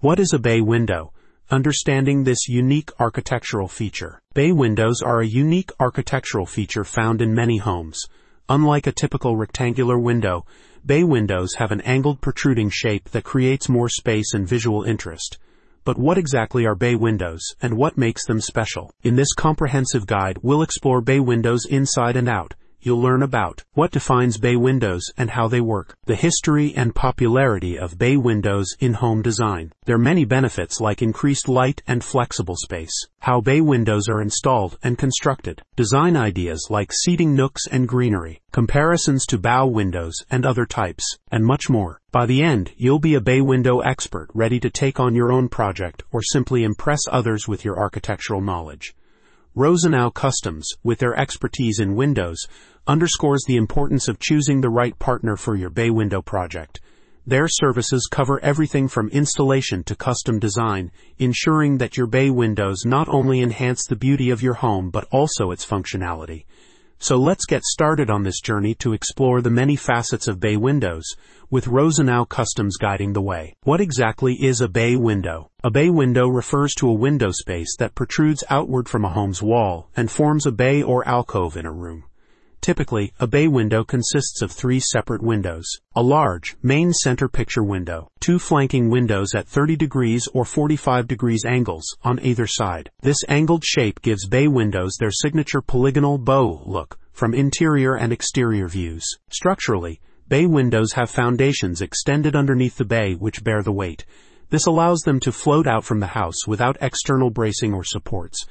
What is a bay window? Understanding this unique architectural feature. Bay windows are a unique architectural feature found in many homes. Unlike a typical rectangular window, bay windows have an angled protruding shape that creates more space and visual interest. But what exactly are bay windows, and what makes them special? In this comprehensive guide, we'll explore bay windows inside and out, you'll learn about what defines bay windows and how they work, the history and popularity of bay windows in home design, their many benefits like increased light and flexible space, how bay windows are installed and constructed, design ideas like seating nooks and greenery, comparisons to bow windows and other types, and much more. By the end, you'll be a bay window expert ready to take on your own project or simply impress others with your architectural knowledge. Rosenow Customs, with their expertise in windows, underscores the importance of choosing the right partner for your bay window project. Their services cover everything from installation to custom design, ensuring that your bay windows not only enhance the beauty of your home but also its functionality. So let's get started on this journey to explore the many facets of bay windows, with Rosenow Customs guiding the way. What exactly is a bay window? A bay window refers to a window space that protrudes outward from a home's wall and forms a bay or alcove in a room. Typically, a bay window consists of three separate windows. A large, main center picture window, two flanking windows at 30 degrees or 45 degrees angles on either side. This angled shape gives bay windows their signature polygonal bow look from interior and exterior views. Structurally, bay windows have foundations extended underneath the bay which bear the weight. This allows them to float out from the house without external bracing or supports.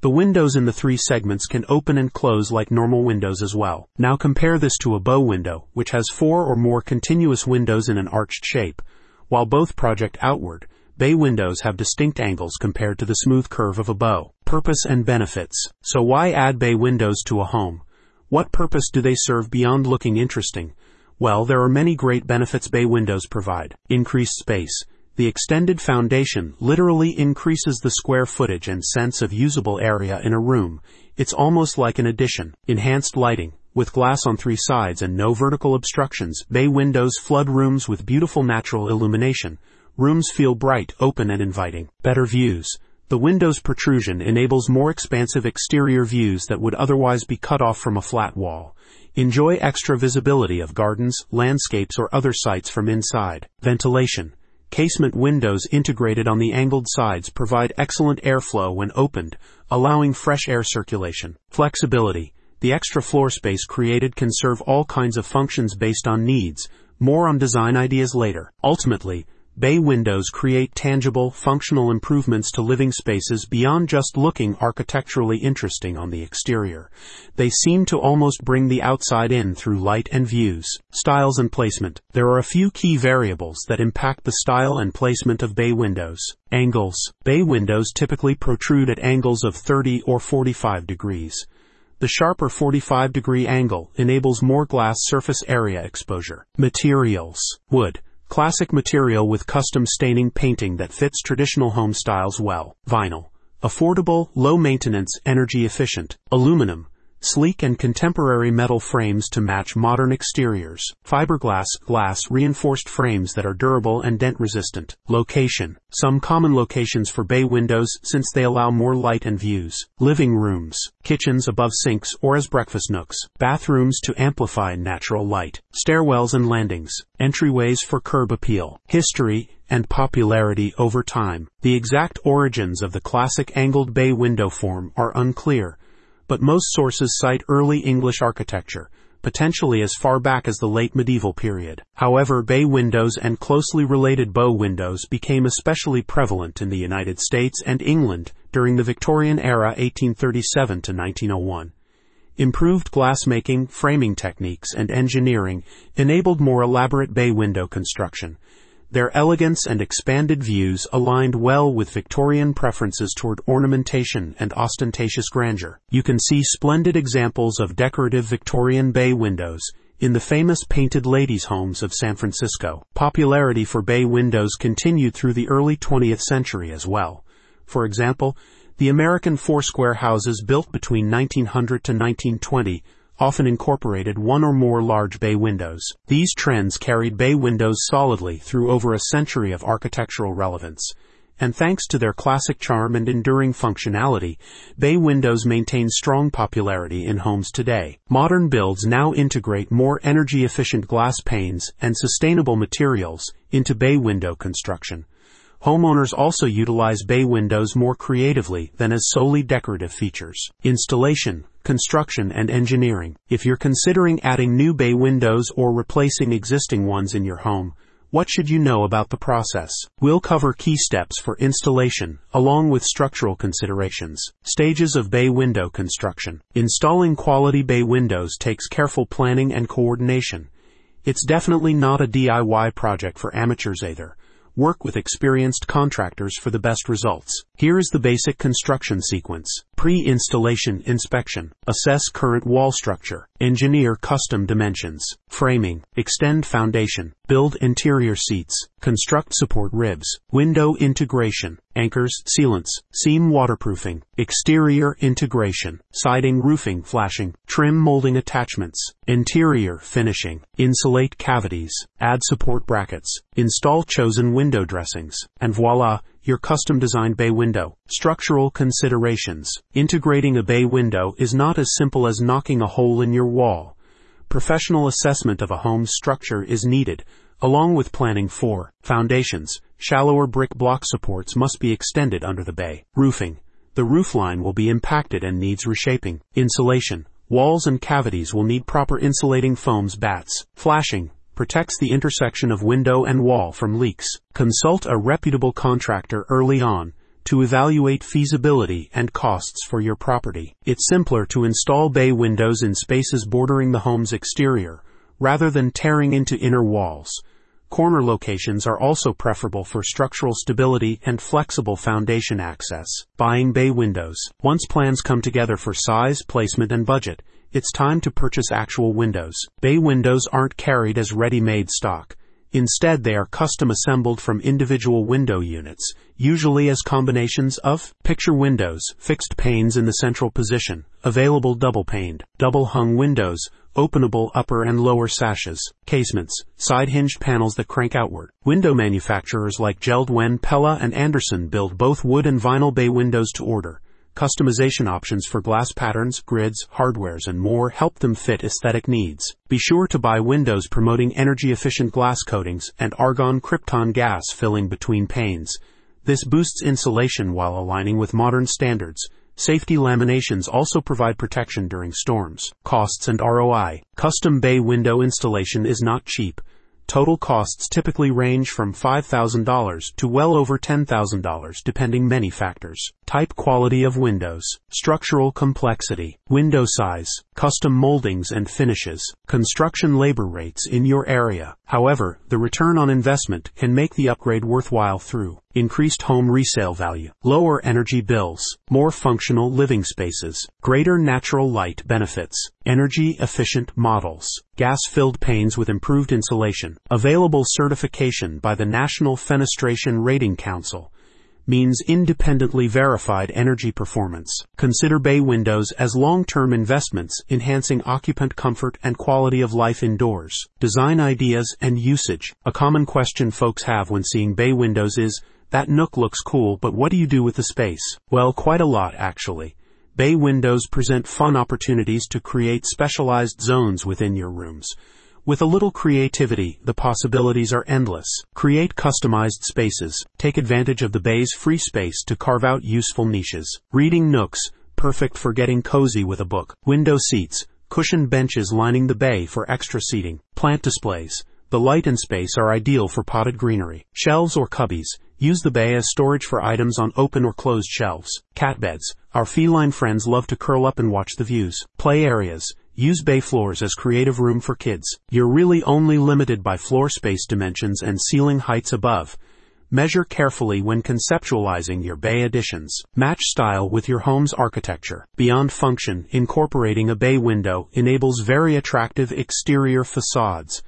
The windows in the three segments can open and close like normal windows as well. Now compare this to a bow window, which has four or more continuous windows in an arched shape. While both project outward, bay windows have distinct angles compared to the smooth curve of a bow. Purpose and benefits. So why add bay windows to a home? What purpose do they serve beyond looking interesting? Well, there are many great benefits bay windows provide. Increased space the extended foundation literally increases the square footage and sense of usable area in a room. It's almost like an addition. Enhanced lighting. With glass on three sides and no vertical obstructions, bay windows flood rooms with beautiful natural illumination. Rooms feel bright, open, and inviting. Better views. The window's protrusion enables more expansive exterior views that would otherwise be cut off from a flat wall. Enjoy extra visibility of gardens, landscapes, or other sights from inside. Ventilation. Casement windows integrated on the angled sides provide excellent airflow when opened, allowing fresh air circulation. Flexibility. The extra floor space created can serve all kinds of functions based on needs. More on design ideas later. Ultimately, Bay windows create tangible, functional improvements to living spaces beyond just looking architecturally interesting on the exterior. They seem to almost bring the outside in through light and views. Styles and placement. There are a few key variables that impact the style and placement of bay windows. Angles. Bay windows typically protrude at angles of 30 or 45 degrees. The sharper 45 degree angle enables more glass surface area exposure. Materials. Wood Classic material with custom staining painting that fits traditional home styles well. Vinyl. Affordable, low maintenance, energy efficient. Aluminum sleek and contemporary metal frames to match modern exteriors, fiberglass, glass reinforced frames that are durable and dent resistant. Location. Some common locations for bay windows since they allow more light and views. Living rooms, kitchens above sinks or as breakfast nooks, bathrooms to amplify natural light, stairwells and landings, entryways for curb appeal. History, and popularity over time. The exact origins of the classic angled bay window form are unclear, but most sources cite early English architecture, potentially as far back as the late medieval period. However, bay windows and closely related bow windows became especially prevalent in the United States and England during the Victorian era 1837 to 1901. Improved glassmaking, framing techniques, and engineering enabled more elaborate bay window construction, their elegance and expanded views aligned well with Victorian preferences toward ornamentation and ostentatious grandeur. You can see splendid examples of decorative Victorian bay windows in the famous painted ladies' homes of San Francisco. Popularity for bay windows continued through the early 20th century as well. For example, the American four square houses built between 1900 to 1920 often incorporated one or more large bay windows. These trends carried bay windows solidly through over a century of architectural relevance and thanks to their classic charm and enduring functionality, bay windows maintain strong popularity in homes today. Modern builds now integrate more energy efficient glass panes and sustainable materials into bay window construction. Homeowners also utilize bay windows more creatively than as solely decorative features. Installation, construction, and engineering. If you're considering adding new bay windows or replacing existing ones in your home, what should you know about the process? We'll cover key steps for installation, along with structural considerations. Stages of bay window construction. Installing quality bay windows takes careful planning and coordination. It's definitely not a DIY project for amateurs either. Work with experienced contractors for the best results. Here is the basic construction sequence. Pre-installation inspection. Assess current wall structure. Engineer custom dimensions. Framing. Extend foundation. Build interior seats. Construct support ribs. Window integration. Anchors, sealants, seam waterproofing. Exterior integration. Siding, roofing, flashing. Trim molding attachments. Interior finishing. Insulate cavities. Add support brackets. Install chosen window dressings. And voila, your custom designed bay window. Structural considerations. Integrating a bay window is not as simple as knocking a hole in your wall. Professional assessment of a home's structure is needed, along with planning for foundations. Shallower brick block supports must be extended under the bay. Roofing. The roof line will be impacted and needs reshaping. Insulation. Walls and cavities will need proper insulating foams bats. Flashing protects the intersection of window and wall from leaks. Consult a reputable contractor early on to evaluate feasibility and costs for your property. It's simpler to install bay windows in spaces bordering the home's exterior rather than tearing into inner walls. Corner locations are also preferable for structural stability and flexible foundation access. Buying bay windows. Once plans come together for size, placement, and budget, it's time to purchase actual windows. Bay windows aren't carried as ready-made stock. Instead, they are custom assembled from individual window units, usually as combinations of picture windows, fixed panes in the central position, available double paned, double hung windows, openable upper and lower sashes, casements, side hinged panels that crank outward. Window manufacturers like JELD-WEN, Pella, and Andersen build both wood and vinyl bay windows to order. Customization options for glass patterns, grids, hardwares, and more help them fit aesthetic needs. Be sure to buy windows promoting energy efficient glass coatings and argon krypton gas filling between panes. This boosts insulation while aligning with modern standards. Safety laminations also provide protection during storms. Costs and ROI. Custom bay window installation is not cheap. Total costs typically range from $5,000 to well over $10,000 depending many factors. Type quality of windows, structural complexity, window size, custom moldings and finishes, construction labor rates in your area. However, the return on investment can make the upgrade worthwhile through increased home resale value, lower energy bills, more functional living spaces, greater natural light benefits, energy efficient models, gas filled panes with improved insulation, available certification by the National Fenestration Rating Council, means independently verified energy performance. Consider bay windows as long-term investments enhancing occupant comfort and quality of life indoors. Design ideas and usage. A common question folks have when seeing bay windows is, that nook looks cool, but what do you do with the space? Well, quite a lot actually. Bay windows present fun opportunities to create specialized zones within your rooms. With a little creativity, the possibilities are endless. Create customized spaces. Take advantage of the bay's free space to carve out useful niches. Reading nooks, perfect for getting cozy with a book. Window seats, cushioned benches lining the bay for extra seating. Plant displays. The light and space are ideal for potted greenery. Shelves or cubbies. Use the bay as storage for items on open or closed shelves. Cat beds. Our feline friends love to curl up and watch the views. Play areas. Use bay floors as creative room for kids. You're really only limited by floor space dimensions and ceiling heights above. Measure carefully when conceptualizing your bay additions. Match style with your home's architecture. Beyond function, incorporating a bay window enables very attractive exterior facades.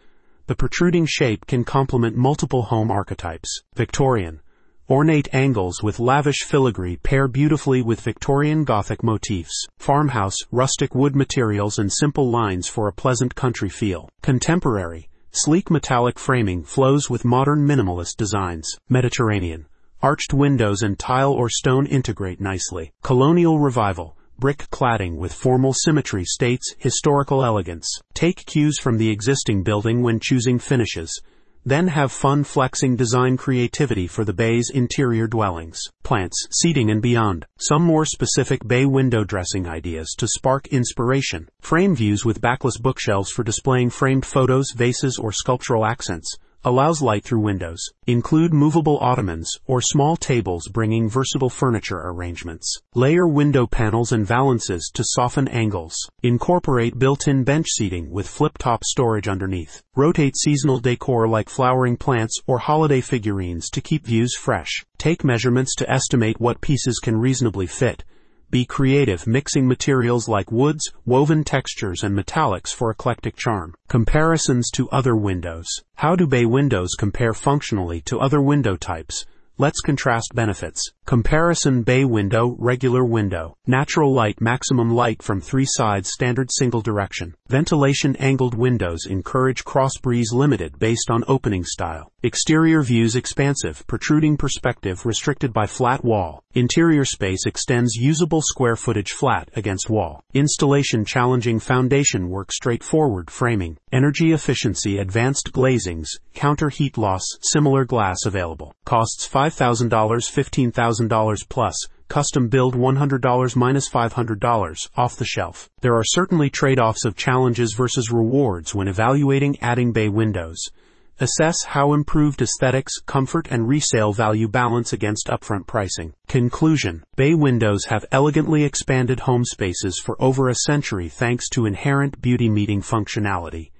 The protruding shape can complement multiple home archetypes. Victorian Ornate angles with lavish filigree pair beautifully with Victorian Gothic motifs. Farmhouse, rustic wood materials and simple lines for a pleasant country feel. Contemporary, sleek metallic framing flows with modern minimalist designs. Mediterranean, arched windows and tile or stone integrate nicely. Colonial revival, brick cladding with formal symmetry states historical elegance. Take cues from the existing building when choosing finishes. Then have fun flexing design creativity for the bay's interior dwellings, plants, seating and beyond. Some more specific bay window dressing ideas to spark inspiration. Frame views with backless bookshelves for displaying framed photos, vases or sculptural accents allows light through windows. Include movable ottomans or small tables bringing versatile furniture arrangements. Layer window panels and valances to soften angles. Incorporate built-in bench seating with flip-top storage underneath. Rotate seasonal decor like flowering plants or holiday figurines to keep views fresh. Take measurements to estimate what pieces can reasonably fit be creative mixing materials like woods, woven textures, and metallics for eclectic charm. Comparisons to other windows. How do bay windows compare functionally to other window types? Let's contrast benefits. Comparison bay window, regular window. Natural light, maximum light from three sides, standard single direction. Ventilation angled windows encourage cross breeze limited based on opening style. Exterior views expansive, protruding perspective restricted by flat wall. Interior space extends usable square footage flat against wall. Installation challenging foundation work straightforward framing. Energy efficiency advanced glazings, counter heat loss, similar glass available. Costs $5,000, $15,000 plus custom build $100 minus $500 off the shelf. There are certainly trade-offs of challenges versus rewards when evaluating adding bay windows. Assess how improved aesthetics, comfort, and resale value balance against upfront pricing. Conclusion. Bay windows have elegantly expanded home spaces for over a century thanks to inherent beauty meeting functionality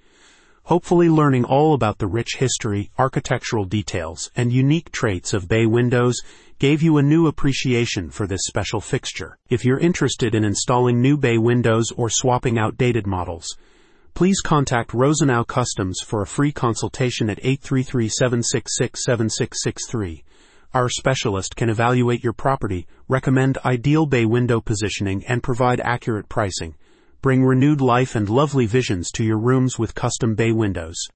hopefully learning all about the rich history, architectural details, and unique traits of bay windows gave you a new appreciation for this special fixture. If you're interested in installing new bay windows or swapping outdated models, please contact Rosenow Customs for a free consultation at 833-766-7663. Our specialist can evaluate your property, recommend ideal bay window positioning, and provide accurate pricing. Bring renewed life and lovely visions to your rooms with custom bay windows.